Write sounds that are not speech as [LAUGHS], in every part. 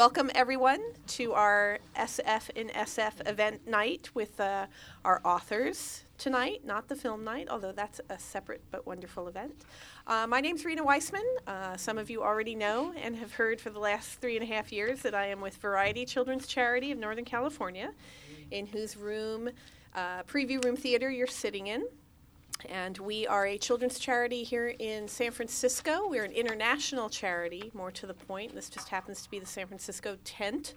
Welcome, everyone, to our SF in SF event night with uh, our authors tonight, not the film night, although that's a separate but wonderful event. Uh, my name's Rina Weisman. Uh, some of you already know and have heard for the last three and a half years that I am with Variety Children's Charity of Northern California, in whose room, uh, preview room theater, you're sitting in. And we are a children's charity here in San Francisco. We're an international charity, more to the point. This just happens to be the San Francisco tent.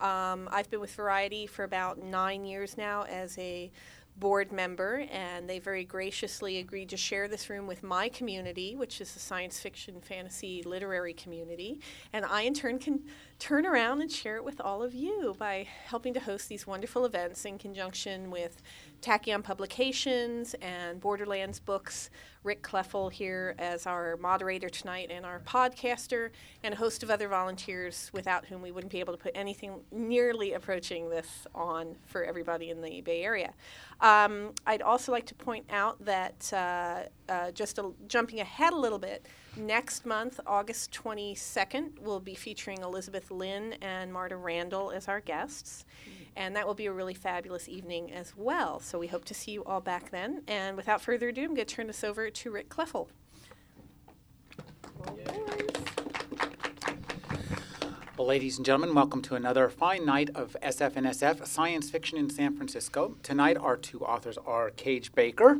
Um, I've been with Variety for about nine years now as a board member, and they very graciously agreed to share this room with my community, which is the science fiction, fantasy, literary community. And I, in turn, can turn around and share it with all of you by helping to host these wonderful events in conjunction with Tachyon Publications and Borderlands Books. Rick Kleffel here as our moderator tonight and our podcaster, and a host of other volunteers without whom we wouldn't be able to put anything nearly approaching this on for everybody in the Bay Area. Um, I'd also like to point out that uh, uh, just a, jumping ahead a little bit, next month, August 22nd, we'll be featuring Elizabeth Lynn and Marta Randall as our guests. And that will be a really fabulous evening as well. So we hope to see you all back then. And without further ado, I'm going to turn this over to Rick Kleffel. Well, ladies and gentlemen, welcome to another fine night of SF and SF Science Fiction in San Francisco. Tonight, our two authors are Kage Baker,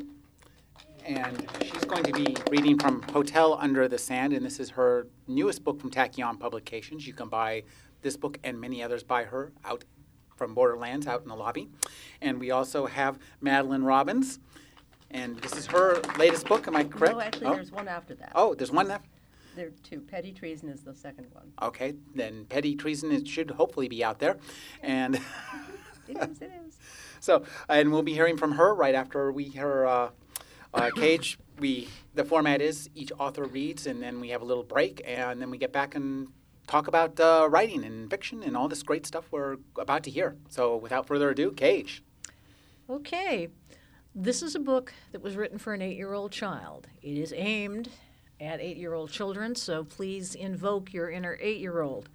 and she's going to be reading from Hotel Under the Sand, and this is her newest book from Tachyon Publications. You can buy this book and many others by her out from Borderlands out in the lobby. And we also have Madeleine Robins, and this is her latest book. Am I correct? No, actually, oh. there's one after that. Oh, there's one left. There are two. Petty treason is the second one. Okay, then petty treason is, should hopefully be out there, and [LAUGHS] It is, it is. so and we'll be hearing from her right after we hear uh, uh, Kage. We the format is each author reads, and then we have a little break, and then we get back and talk about uh, writing and fiction and all this great stuff we're about to hear. So without further ado, Kage. Okay. This is a book that was written for an eight year old child. It is aimed at eight year old children, so please invoke your inner eight year old.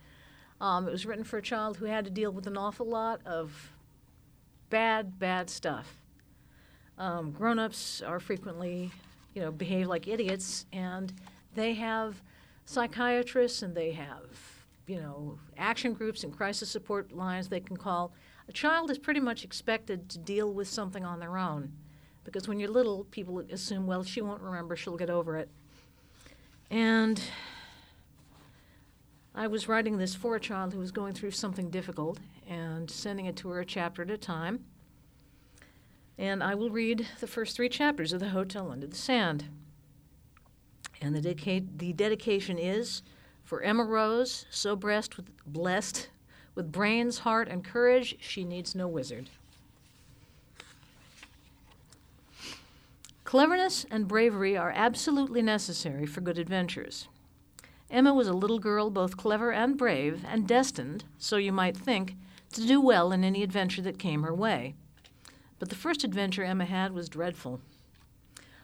Um, it was written for a child who had to deal with an awful lot of bad, bad stuff. Um, Grown ups are frequently, you know, behave like idiots, and they have psychiatrists and they have, you know, action groups and crisis support lines they can call. A child is pretty much expected to deal with something on their own because when you're little, people assume, well, she won't remember, she'll get over it. And I was writing this for a child who was going through something difficult and sending it to her a chapter at a time. And I will read the first three chapters of The Hotel Under the Sand. And the, dedica- the dedication is for Emma Rose, so blessed with, blessed with brains, heart, and courage, she needs no wizard. Cleverness and bravery are absolutely necessary for good adventures. Emma was a little girl, both clever and brave, and destined, so you might think, to do well in any adventure that came her way. But the first adventure Emma had was dreadful.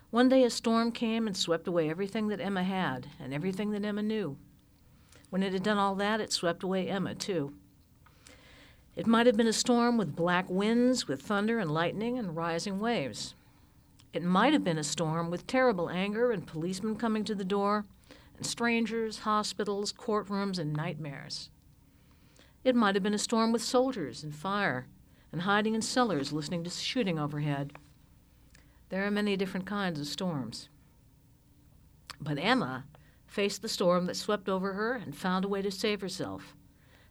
One day a storm came and swept away everything that Emma had and everything that Emma knew. When it had done all that, it swept away Emma, too. It might have been a storm with black winds, with thunder and lightning and rising waves. It might have been a storm with terrible anger and policemen coming to the door, and strangers, hospitals, courtrooms, and nightmares. It might have been a storm with soldiers and fire, and hiding in cellars listening to shooting overhead. There are many different kinds of storms. But Emma faced the storm that swept over her and found a way to save herself.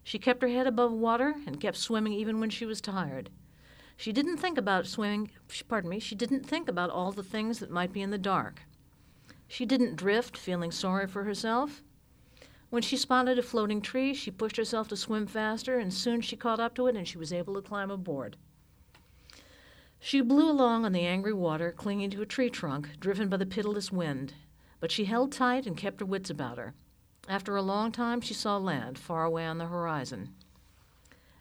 She kept her head above water and kept swimming even when she was tired. She didn't think about swimming, pardon me, she didn't think about all the things that might be in the dark. She didn't drift, feeling sorry for herself. When she spotted a floating tree, she pushed herself to swim faster, and soon she caught up to it and she was able to climb aboard. She blew along on the angry water, clinging to a tree trunk, driven by the pitiless wind, but she held tight and kept her wits about her. After a long time, she saw land far away on the horizon.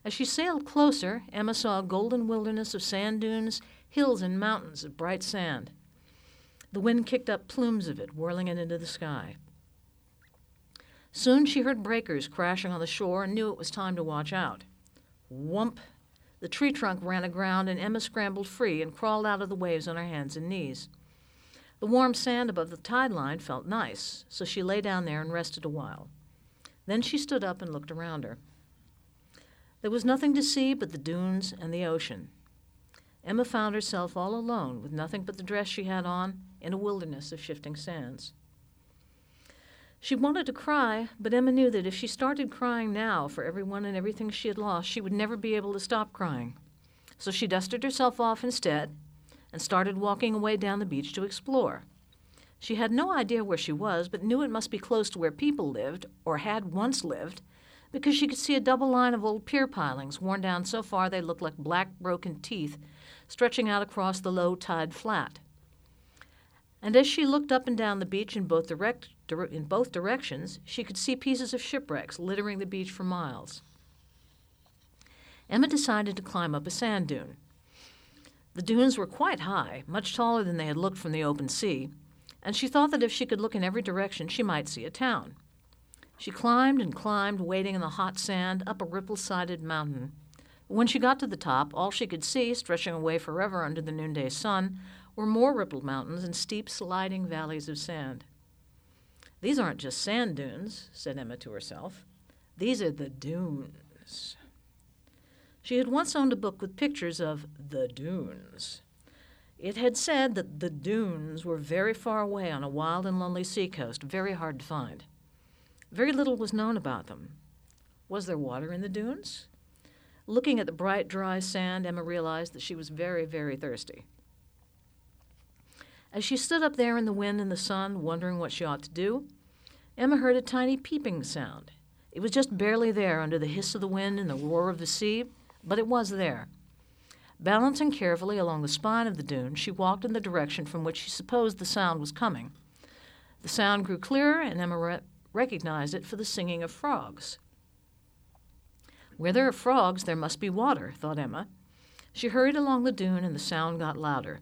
As she sailed closer, Emma saw a golden wilderness of sand dunes, hills, and mountains of bright sand. The wind kicked up plumes of it, whirling it into the sky. Soon she heard breakers crashing on the shore and knew it was time to watch out. Whump! The tree trunk ran aground, and Emma scrambled free and crawled out of the waves on her hands and knees. The warm sand above the tide line felt nice, so she lay down there and rested a while. Then she stood up and looked around her. There was nothing to see but the dunes and the ocean. Emma found herself all alone, with nothing but the dress she had on, in a wilderness of shifting sands. She wanted to cry, but Emma knew that if she started crying now for everyone and everything she had lost, she would never be able to stop crying. So she dusted herself off instead and started walking away down the beach to explore. She had no idea where she was, but knew it must be close to where people lived, or had once lived, because she could see a double line of old pier pilings worn down so far they looked like black broken teeth stretching out across the low tide flat. And as she looked up and down the beach in both, direct, in both directions, she could see pieces of shipwrecks littering the beach for miles. Emma decided to climb up a sand dune. The dunes were quite high, much taller than they had looked from the open sea, and she thought that if she could look in every direction, she might see a town. She climbed and climbed, wading in the hot sand up a ripple sided mountain. When she got to the top, all she could see, stretching away forever under the noonday sun, were more rippled mountains and steep, sliding valleys of sand. These aren't just sand dunes, said Emma to herself. These are the dunes. She had once owned a book with pictures of the dunes. It had said that the dunes were very far away on a wild and lonely seacoast, very hard to find. Very little was known about them. Was there water in the dunes? Looking at the bright, dry sand, Emma realized that she was very, very thirsty. As she stood up there in the wind and the sun, wondering what she ought to do, Emma heard a tiny peeping sound. It was just barely there under the hiss of the wind and the roar of the sea, but it was there. Balancing carefully along the spine of the dune, she walked in the direction from which she supposed the sound was coming. The sound grew clearer, and Emma re- recognized it for the singing of frogs. Where there are frogs, there must be water, thought Emma. She hurried along the dune, and the sound got louder.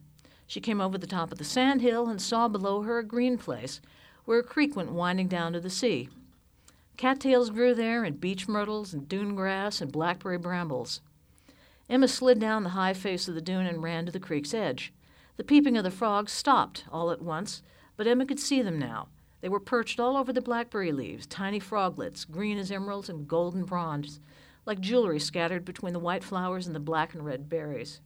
She came over the top of the sand hill and saw below her a green place where a creek went winding down to the sea. Cattails grew there, and beech myrtles, and dune grass, and blackberry brambles. Emma slid down the high face of the dune and ran to the creek's edge. The peeping of the frogs stopped all at once, but Emma could see them now. They were perched all over the blackberry leaves, tiny froglets, green as emeralds and golden bronze, like jewelry scattered between the white flowers and the black and red berries.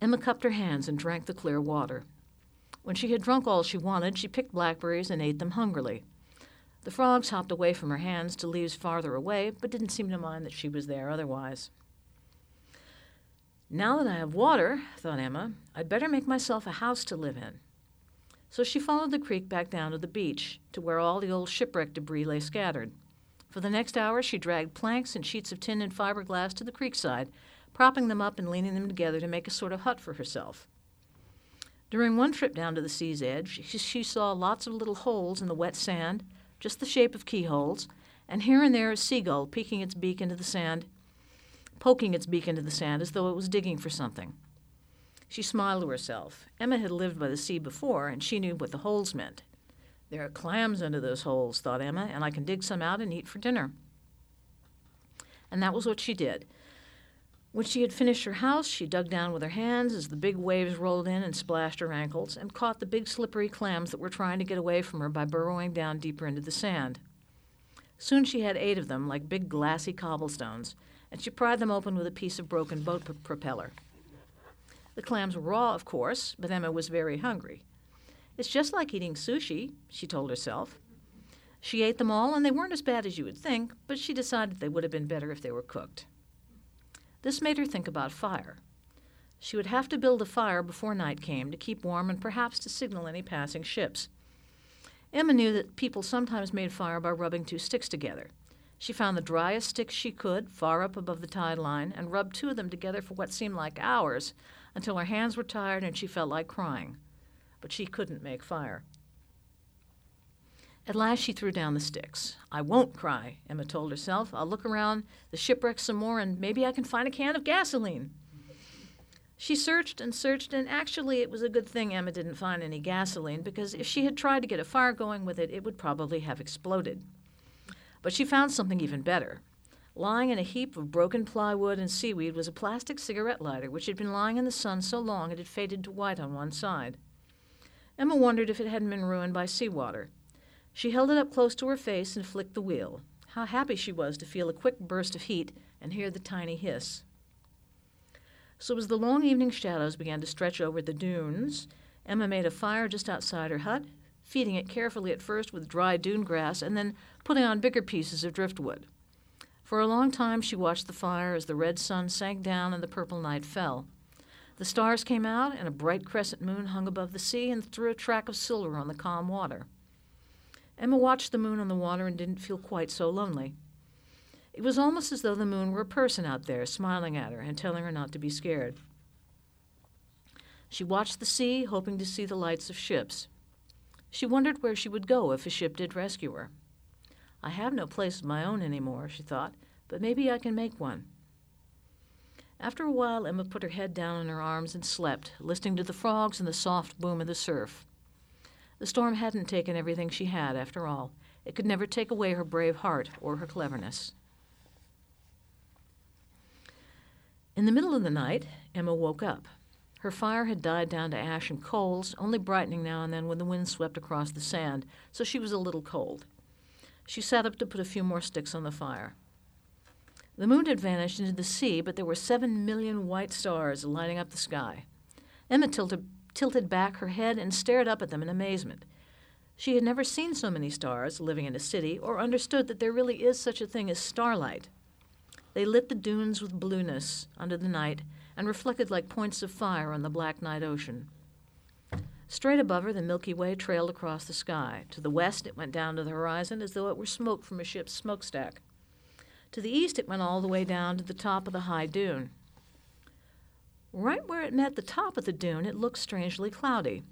Emma cupped her hands and drank the clear water. When she had drunk all she wanted, she picked blackberries and ate them hungrily. The frogs hopped away from her hands to leaves farther away, but didn't seem to mind that she was there otherwise. Now that I have water, thought Emma, I'd better make myself a house to live in. So she followed the creek back down to the beach, to where all the old shipwreck debris lay scattered. For the next hour, she dragged planks and sheets of tin and fiberglass to the creekside propping them up and leaning them together to make a sort of hut for herself. During one trip down to the sea's edge, she, saw lots of little holes in the wet sand, just the shape of keyholes, and here and there a seagull peeking its beak into the sand, poking its beak into the sand as though it was digging for something. She smiled to herself. Emma had lived by the sea before, and she knew what the holes meant. There are clams under those holes, thought Emma, and I can dig some out and eat for dinner. And that was what she did. When she had finished her house, she dug down with her hands as the big waves rolled in and splashed her ankles, and caught the big slippery clams that were trying to get away from her by burrowing down deeper into the sand. Soon she had eight of them, like big glassy cobblestones, and she pried them open with a piece of broken boat p- propeller. The clams were raw, of course, but Emma was very hungry. It's just like eating sushi, she told herself. She ate them all, and they weren't as bad as you would think, but she decided they would have been better if they were cooked. This made her think about fire. She would have to build a fire before night came to keep warm and perhaps to signal any passing ships. Emma knew that people sometimes made fire by rubbing two sticks together. She found the driest sticks she could, far up above the tide line, and rubbed two of them together for what seemed like hours until her hands were tired and she felt like crying. But she couldn't make fire. At last she threw down the sticks. I won't cry, Emma told herself. I'll look around the shipwreck some more and maybe I can find a can of gasoline. She searched and searched, and actually, it was a good thing Emma didn't find any gasoline because if she had tried to get a fire going with it, it would probably have exploded. But she found something even better. Lying in a heap of broken plywood and seaweed was a plastic cigarette lighter which had been lying in the sun so long it had faded to white on one side. Emma wondered if it hadn't been ruined by seawater. She held it up close to her face and flicked the wheel. How happy she was to feel a quick burst of heat and hear the tiny hiss. So, as the long evening shadows began to stretch over the dunes, Emma made a fire just outside her hut, feeding it carefully at first with dry dune grass and then putting on bigger pieces of driftwood. For a long time she watched the fire as the red sun sank down and the purple night fell. The stars came out, and a bright crescent moon hung above the sea and threw a track of silver on the calm water. Emma watched the moon on the water and didn't feel quite so lonely. It was almost as though the moon were a person out there, smiling at her and telling her not to be scared. She watched the sea, hoping to see the lights of ships. She wondered where she would go if a ship did rescue her. I have no place of my own any more, she thought, but maybe I can make one. After a while, Emma put her head down in her arms and slept, listening to the frogs and the soft boom of the surf. The storm hadn't taken everything she had, after all. It could never take away her brave heart or her cleverness. In the middle of the night, Emma woke up. Her fire had died down to ash and coals, only brightening now and then when the wind swept across the sand, so she was a little cold. She sat up to put a few more sticks on the fire. The moon had vanished into the sea, but there were seven million white stars lighting up the sky. Emma tilted, tilted back her head and stared up at them in amazement. She had never seen so many stars living in a city or understood that there really is such a thing as starlight. They lit the dunes with blueness under the night and reflected like points of fire on the black night ocean. Straight above her, the Milky Way trailed across the sky. To the west, it went down to the horizon as though it were smoke from a ship's smokestack. To the east, it went all the way down to the top of the high dune. Right where it met the top of the dune, it looked strangely cloudy.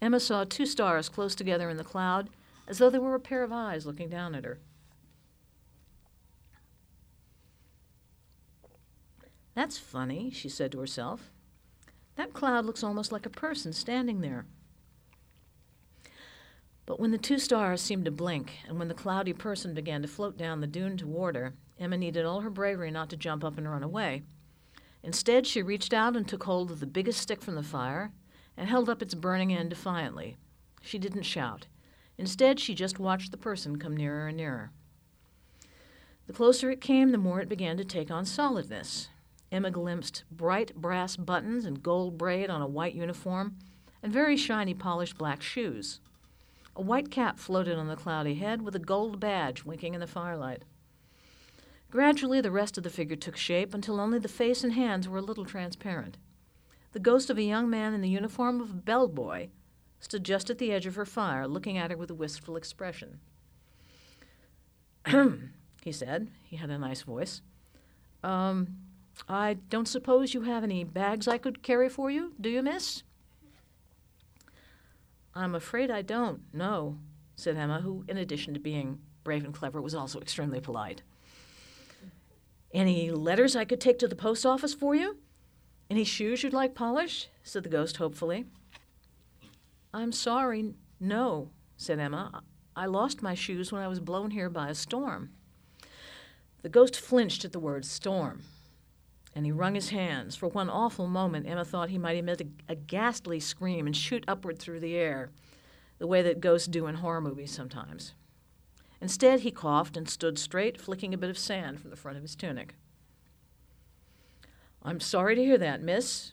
Emma saw two stars close together in the cloud, as though they were a pair of eyes looking down at her. That's funny, she said to herself. That cloud looks almost like a person standing there. But when the two stars seemed to blink, and when the cloudy person began to float down the dune toward her, Emma needed all her bravery not to jump up and run away. Instead, she reached out and took hold of the biggest stick from the fire and held up its burning end defiantly. She didn't shout. Instead, she just watched the person come nearer and nearer. The closer it came, the more it began to take on solidness. Emma glimpsed bright brass buttons and gold braid on a white uniform and very shiny polished black shoes. A white cap floated on the cloudy head with a gold badge winking in the firelight. Gradually, the rest of the figure took shape until only the face and hands were a little transparent. The ghost of a young man in the uniform of a bellboy stood just at the edge of her fire, looking at her with a wistful expression. [CLEARS THROAT] He said. He had a nice voice. Um, I don't suppose you have any bags I could carry for you, do you, miss? I'm afraid I don't, no, said Emma, who, in addition to being brave and clever, was also extremely polite. Any letters I could take to the post office for you? Any shoes you'd like polished? said the ghost hopefully. I'm sorry, no, said Emma. I lost my shoes when I was blown here by a storm. The ghost flinched at the word storm, and he wrung his hands. For one awful moment, Emma thought he might emit a, a ghastly scream and shoot upward through the air, the way that ghosts do in horror movies sometimes. Instead, he coughed and stood straight, flicking a bit of sand from the front of his tunic. I'm sorry to hear that, miss,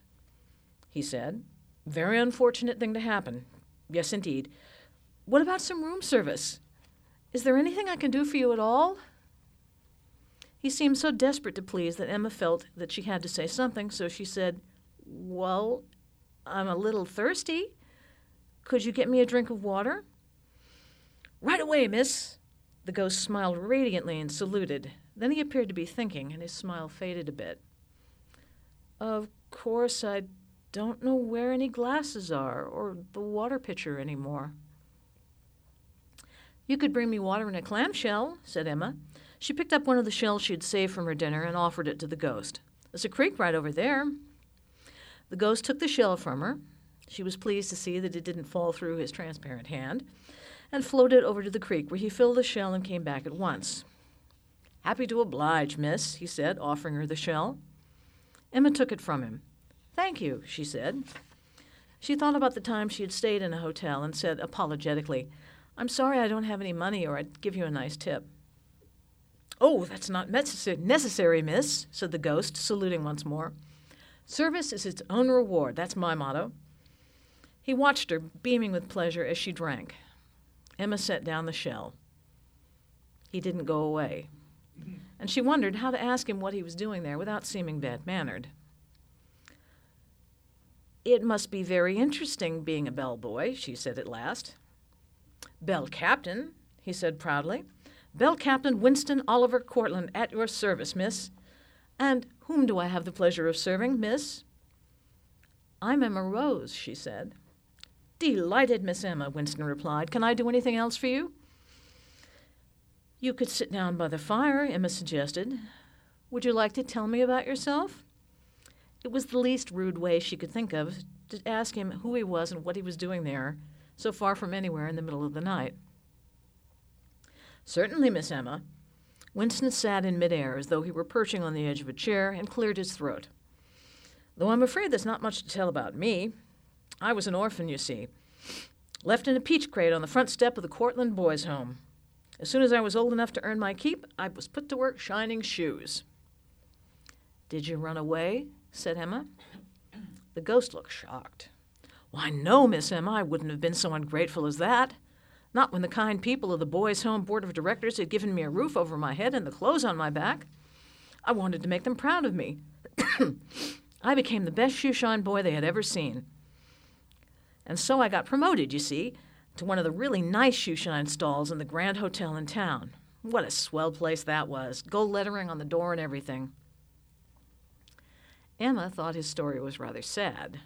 he said. Very unfortunate thing to happen. Yes, indeed. What about some room service? Is there anything I can do for you at all? He seemed so desperate to please that Emma felt that she had to say something, so she said, Well, I'm a little thirsty. Could you get me a drink of water? Right away, miss, The ghost smiled radiantly and saluted. Then he appeared to be thinking, and his smile faded a bit. Of course, I don't know where any glasses are, or the water pitcher anymore. You could bring me water in a clamshell, said Emma. She picked up one of the shells she had saved from her dinner and offered it to the ghost. There's a creek right over there. The ghost took the shell from her. She was pleased to see that it didn't fall through his transparent hand and floated over to the creek, where he filled the shell and came back at once. Happy to oblige, miss, he said, offering her the shell. Emma took it from him. Thank you, she said. She thought about the time she had stayed in a hotel and said apologetically, I'm sorry I don't have any money, or I'd give you a nice tip. Oh, that's not necessary, miss, said the ghost, saluting once more. Service is its own reward. That's my motto. He watched her, beaming with pleasure as she drank. Emma set down the shell. He didn't go away, and she wondered how to ask him what he was doing there without seeming bad mannered. It must be very interesting being a bellboy, she said at last. Bell Captain, he said proudly. Bell Captain Winston Oliver Cortlandt at your service, miss. And whom do I have the pleasure of serving, miss? I'm Emma Rose, she said. Delighted, Miss Emma, Winston replied. Can I do anything else for you? You could sit down by the fire, Emma suggested. Would you like to tell me about yourself? It was the least rude way she could think of to ask him who he was and what he was doing there, so far from anywhere in the middle of the night. Certainly, Miss Emma. Winston sat in midair as though he were perching on the edge of a chair and cleared his throat. Though I'm afraid there's not much to tell about me. I was an orphan, you see, left in a peach crate on the front step of the Cortlandt Boys' Home. As soon as I was old enough to earn my keep, I was put to work shining shoes. Did you run away? said Emma. The ghost looked shocked. Why, no, Miss Emma, I wouldn't have been so ungrateful as that. Not when the kind people of the Boys' Home Board of Directors had given me a roof over my head and the clothes on my back. I wanted to make them proud of me. [COUGHS] I became the best shoeshine boy they had ever seen. And so I got promoted, you see, to one of the really nice shoeshine stalls in the Grand Hotel in town. What a swell place that was. Gold lettering on the door and everything. Emma thought his story was rather sad,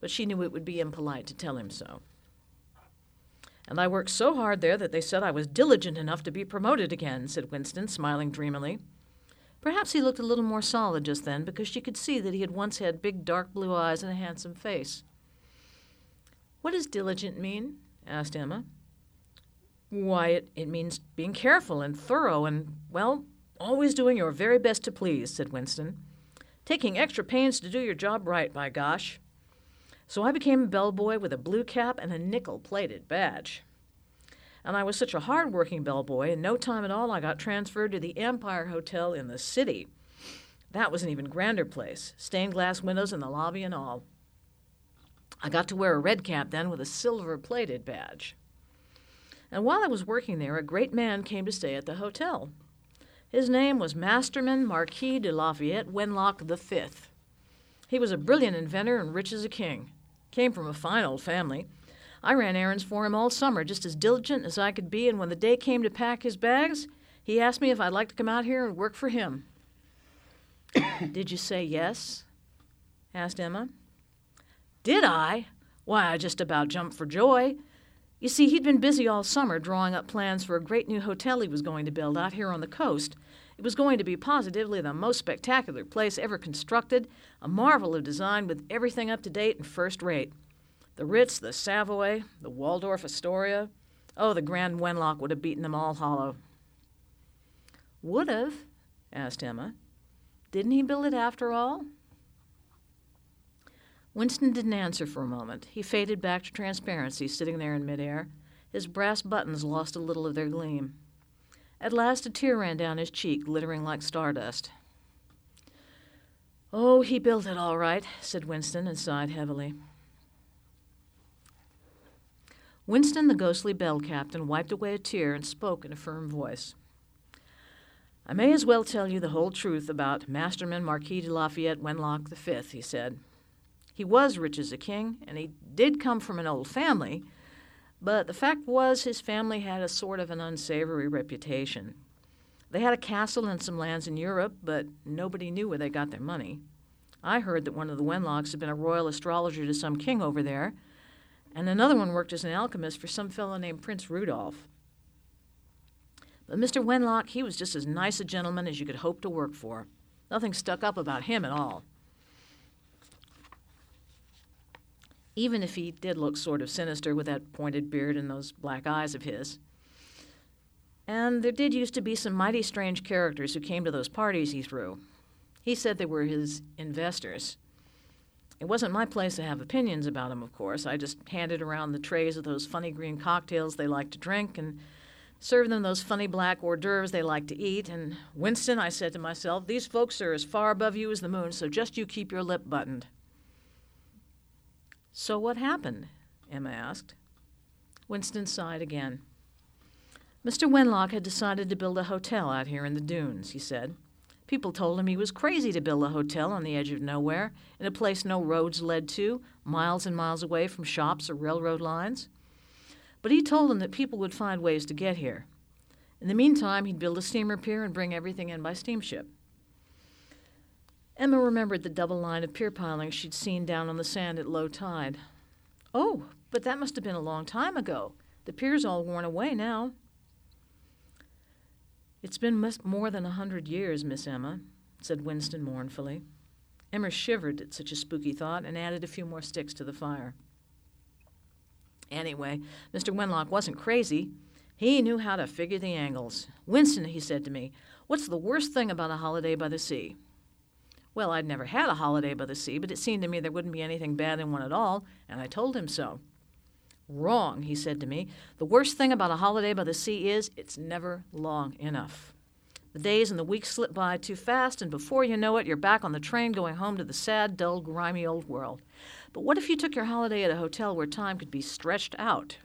but she knew it would be impolite to tell him so. And I worked so hard there that they said I was diligent enough to be promoted again, said Winston, smiling dreamily. Perhaps he looked a little more solid just then because she could see that he had once had big dark blue eyes and a handsome face. What does diligent mean? asked Emma. Why, it, it means being careful and thorough and, well, always doing your very best to please, said Winston. Taking extra pains to do your job right, by gosh. So I became a bellboy with a blue cap and a nickel plated badge. And I was such a hard working bellboy, in no time at all I got transferred to the Empire Hotel in the city. That was an even grander place, stained glass windows in the lobby and all. I got to wear a red cap then with a silver plated badge. And while I was working there, a great man came to stay at the hotel. His name was Masterman Marquis de Lafayette Wenlock V. He was a brilliant inventor and rich as a king. Came from a fine old family. I ran errands for him all summer, just as diligent as I could be, and when the day came to pack his bags, he asked me if I'd like to come out here and work for him. [COUGHS] Did you say yes? asked Emma. Did I? Why, I just about jumped for joy. You see, he'd been busy all summer drawing up plans for a great new hotel he was going to build out here on the coast. It was going to be positively the most spectacular place ever constructed, a marvel of design with everything up to date and first rate. The Ritz, the Savoy, the Waldorf Astoria. Oh, the Grand Wenlock would have beaten them all hollow. Would have? asked Emma. Didn't he build it after all? Winston didn't answer for a moment. He faded back to transparency, sitting there in midair. His brass buttons lost a little of their gleam. At last, a tear ran down his cheek, glittering like stardust. Oh, he built it all right, said Winston, and sighed heavily. Winston, the ghostly bell captain, wiped away a tear and spoke in a firm voice. I may as well tell you the whole truth about Masterman Marquis de Lafayette Wenlock V, he said. He was rich as a king, and he did come from an old family, But the fact was, his family had a sort of an unsavory reputation. They had a castle and some lands in Europe, but nobody knew where they got their money. I heard that one of the Wenlocks had been a royal astrologer to some king over there, and another one worked as an alchemist for some fellow named Prince Rudolph. But Mr. Wenlock, he was just as nice a gentleman as you could hope to work for. Nothing stuck up about him at all. Even if he did look sort of sinister with that pointed beard and those black eyes of his. And there did used to be some mighty strange characters who came to those parties he threw. He said they were his investors. It wasn't my place to have opinions about them, of course. I just handed around the trays of those funny green cocktails they liked to drink and served them those funny black hors d'oeuvres they liked to eat. And Winston, I said to myself, these folks are as far above you as the moon, so just you keep your lip buttoned. So what happened? Emma asked. Winston sighed again. Mr. Wenlock had decided to build a hotel out here in the dunes, he said. People told him he was crazy to build a hotel on the edge of nowhere, in a place no roads led to, miles and miles away from shops or railroad lines. But he told them that people would find ways to get here. In the meantime, he'd build a steamer pier and bring everything in by steamship. Emma remembered the double line of pier pilings she'd seen down on the sand at low tide. Oh, but that must have been a long time ago. The pier's all worn away now. It's been more than a hundred years, Miss Emma, said Winston mournfully. Emma shivered at such a spooky thought and added a few more sticks to the fire. Anyway, Mr. Wenlock wasn't crazy. He knew how to figure the angles. Winston, he said to me, what's the worst thing about a holiday by the sea? Well, I'd never had a holiday by the sea, but it seemed to me there wouldn't be anything bad in one at all, and I told him so. Wrong, he said to me. The worst thing about a holiday by the sea is it's never long enough. The days and the weeks slip by too fast, and before you know it, you're back on the train going home to the sad, dull, grimy old world. But what if you took your holiday at a hotel where time could be stretched out?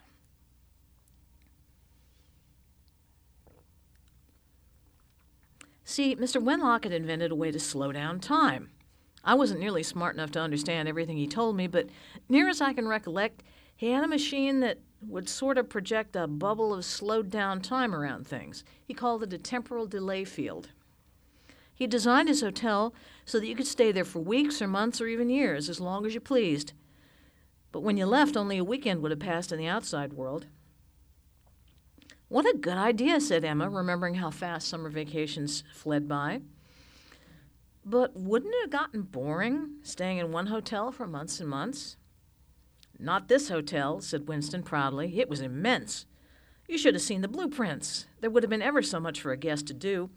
See, Mr. Wenlock had invented a way to slow down time. I wasn't nearly smart enough to understand everything he told me, but near as I can recollect, he had a machine that would sort of project a bubble of slowed down time around things. He called it a temporal delay field. He designed his hotel so that you could stay there for weeks or months or even years, as long as you pleased. But when you left, only a weekend would have passed in the outside world. What a good idea, said Emma, remembering how fast summer vacations fled by. But wouldn't it have gotten boring, staying in one hotel for months and months? Not this hotel, said Winston proudly. It was immense. You should have seen the blueprints. There would have been ever so much for a guest to do.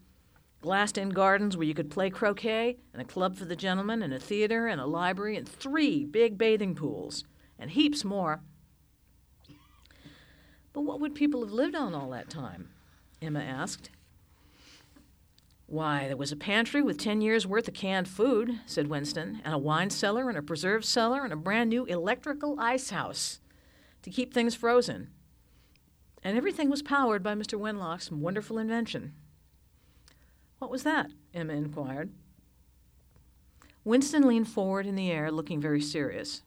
Glassed in gardens where you could play croquet, and a club for the gentlemen, and a theater, and a library, and three big bathing pools, and heaps more. But what would people have lived on all that time? Emma asked. Why, there was a pantry with ten years' worth of canned food, said Winston, and a wine cellar and a preserve cellar and a brand new electrical ice house to keep things frozen. And everything was powered by Mr. Wenlock's wonderful invention. What was that? Emma inquired. Winston leaned forward in the air, looking very serious.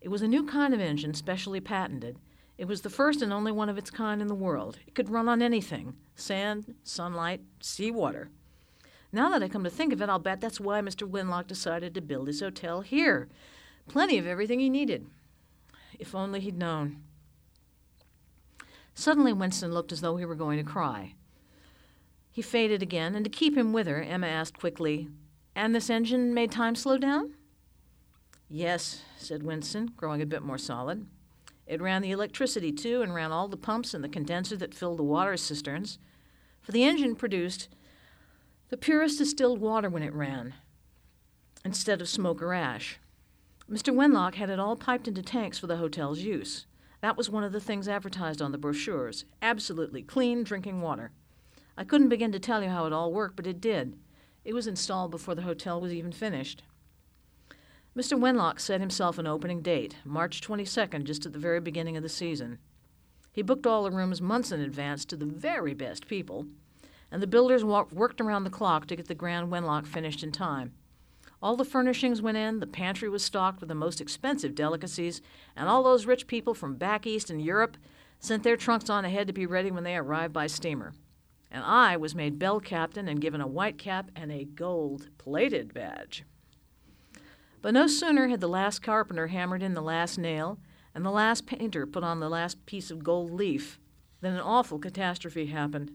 It was a new kind of engine, specially patented. It was the first and only one of its kind in the world. It could run on anything sand, sunlight, sea water. Now that I come to think of it, I'll bet that's why Mr. Wenlock decided to build his hotel here. Plenty of everything he needed. If only he'd known. Suddenly, Winston looked as though he were going to cry. He faded again, and to keep him with her, Emma asked quickly, And this engine made time slow down? Yes, said Winston, growing a bit more solid. It ran the electricity, too, and ran all the pumps and the condenser that filled the water cisterns. For the engine produced the purest distilled water when it ran, instead of smoke or ash. Mr. Wenlock had it all piped into tanks for the hotel's use. That was one of the things advertised on the brochures absolutely clean drinking water. I couldn't begin to tell you how it all worked, but it did. It was installed before the hotel was even finished. Mr. Wenlock set himself an opening date, March 22nd, just at the very beginning of the season. He booked all the rooms months in advance to the very best people, and the builders worked around the clock to get the Grand Wenlock finished in time. All the furnishings went in, the pantry was stocked with the most expensive delicacies, and all those rich people from back east and Europe sent their trunks on ahead to be ready when they arrived by steamer. And I was made bell captain and given a white cap and a gold plated badge. But no sooner had the last carpenter hammered in the last nail and the last painter put on the last piece of gold leaf than an awful catastrophe happened.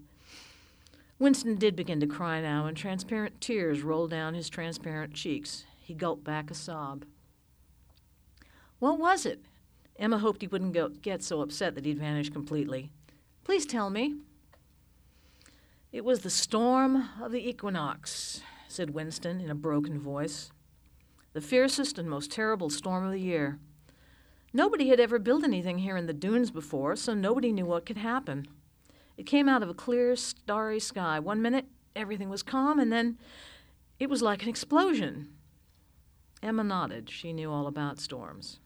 Winston did begin to cry now, and transparent tears rolled down his transparent cheeks. He gulped back a sob. What was it? Emma hoped he wouldn't go, get so upset that he'd vanish completely. Please tell me. It was the storm of the equinox, said Winston in a broken voice. The fiercest and most terrible storm of the year. Nobody had ever built anything here in the dunes before, so nobody knew what could happen. It came out of a clear, starry sky. One minute, everything was calm, and then it was like an explosion. Emma nodded. She knew all about storms.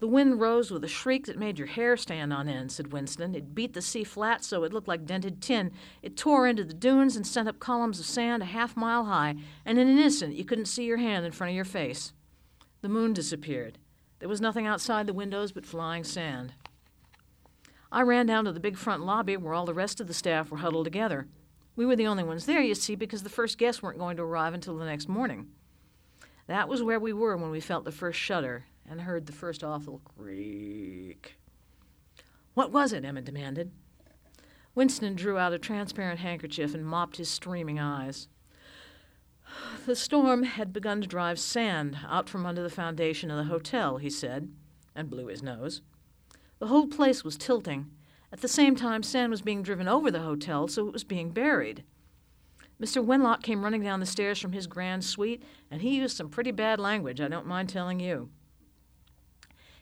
The wind rose with a shriek that made your hair stand on end, said Winston. It beat the sea flat so it looked like dented tin. It tore into the dunes and sent up columns of sand a half mile high, and in an instant you couldn't see your hand in front of your face. The moon disappeared. There was nothing outside the windows but flying sand. I ran down to the big front lobby where all the rest of the staff were huddled together. We were the only ones there, you see, because the first guests weren't going to arrive until the next morning. That was where we were when we felt the first shudder and heard the first awful creak. What was it? Emma demanded. Winston drew out a transparent handkerchief and mopped his streaming eyes. [SIGHS] The storm had begun to drive sand out from under the foundation of the hotel, he said, and blew his nose. The whole place was tilting. At the same time, sand was being driven over the hotel, so it was being buried. Mr. Wenlock came running down the stairs from his grand suite, and he used some pretty bad language, I don't mind telling you.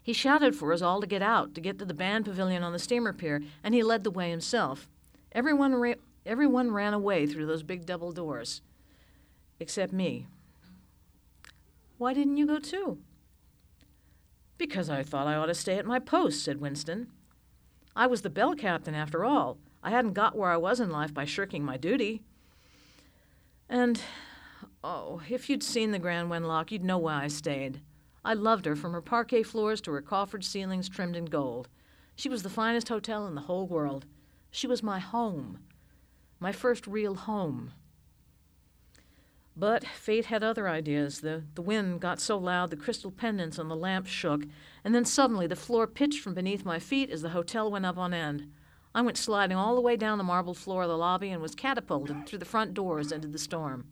He shouted for us all to get out, to get to the band pavilion on the steamer pier, and he led the way himself. Everyone, ra- everyone ran away through those big double doors, except me. Why didn't you go too? Because I thought I ought to stay at my post, said Winston. I was the bell captain, after all. I hadn't got where I was in life by shirking my duty. And, oh, if you'd seen the Grand Wenlock, you'd know why I stayed. I loved her from her parquet floors to her coffered ceilings trimmed in gold. She was the finest hotel in the whole world. She was my home, my first real home. But fate had other ideas. The, the wind got so loud the crystal pendants on the lamp shook, and then suddenly the floor pitched from beneath my feet as the hotel went up on end. I went sliding all the way down the marble floor of the lobby and was catapulted through the front doors into the storm.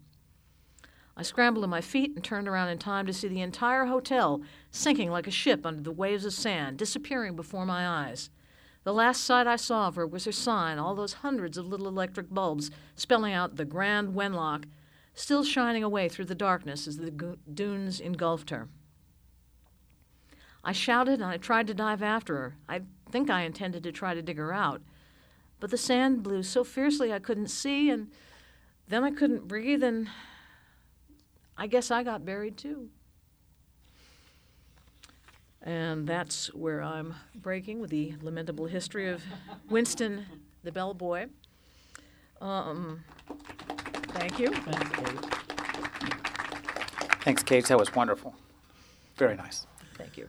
I scrambled to my feet and turned around in time to see the entire hotel sinking like a ship under the waves of sand, disappearing before my eyes. The last sight I saw of her was her sign, all those hundreds of little electric bulbs spelling out the Grand Wenlock still shining away through the darkness as the dunes engulfed her. I shouted and I tried to dive after her. I think I intended to try to dig her out. But the sand blew so fiercely I couldn't see, and then I couldn't breathe, and I guess I got buried too. And that's where I'm breaking with the lamentable history of Winston the bellboy. Um, Thank you. Thanks, Kate. Thanks, Kate. That was wonderful. Very nice. Thank you.